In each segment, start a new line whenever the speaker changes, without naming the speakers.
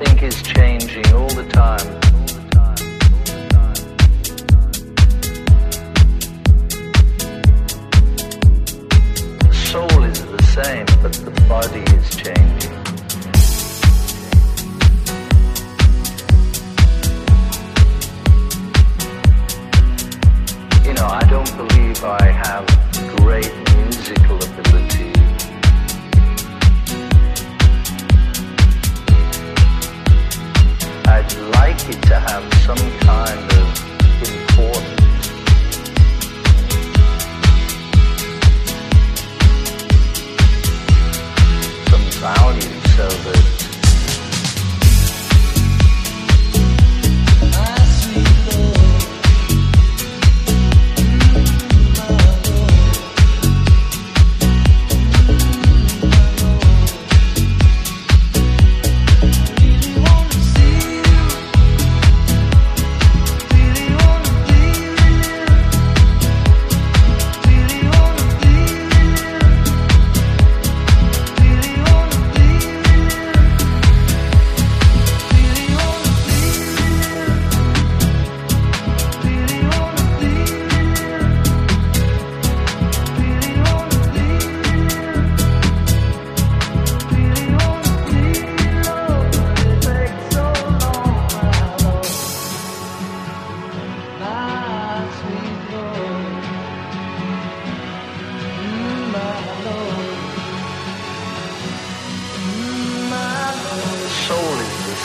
Everything is changing all the time. The soul is the same, but the body is changing. You know, I don't believe I have great to have some kind of importance. Some value so that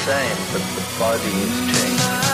same, but the body is changing.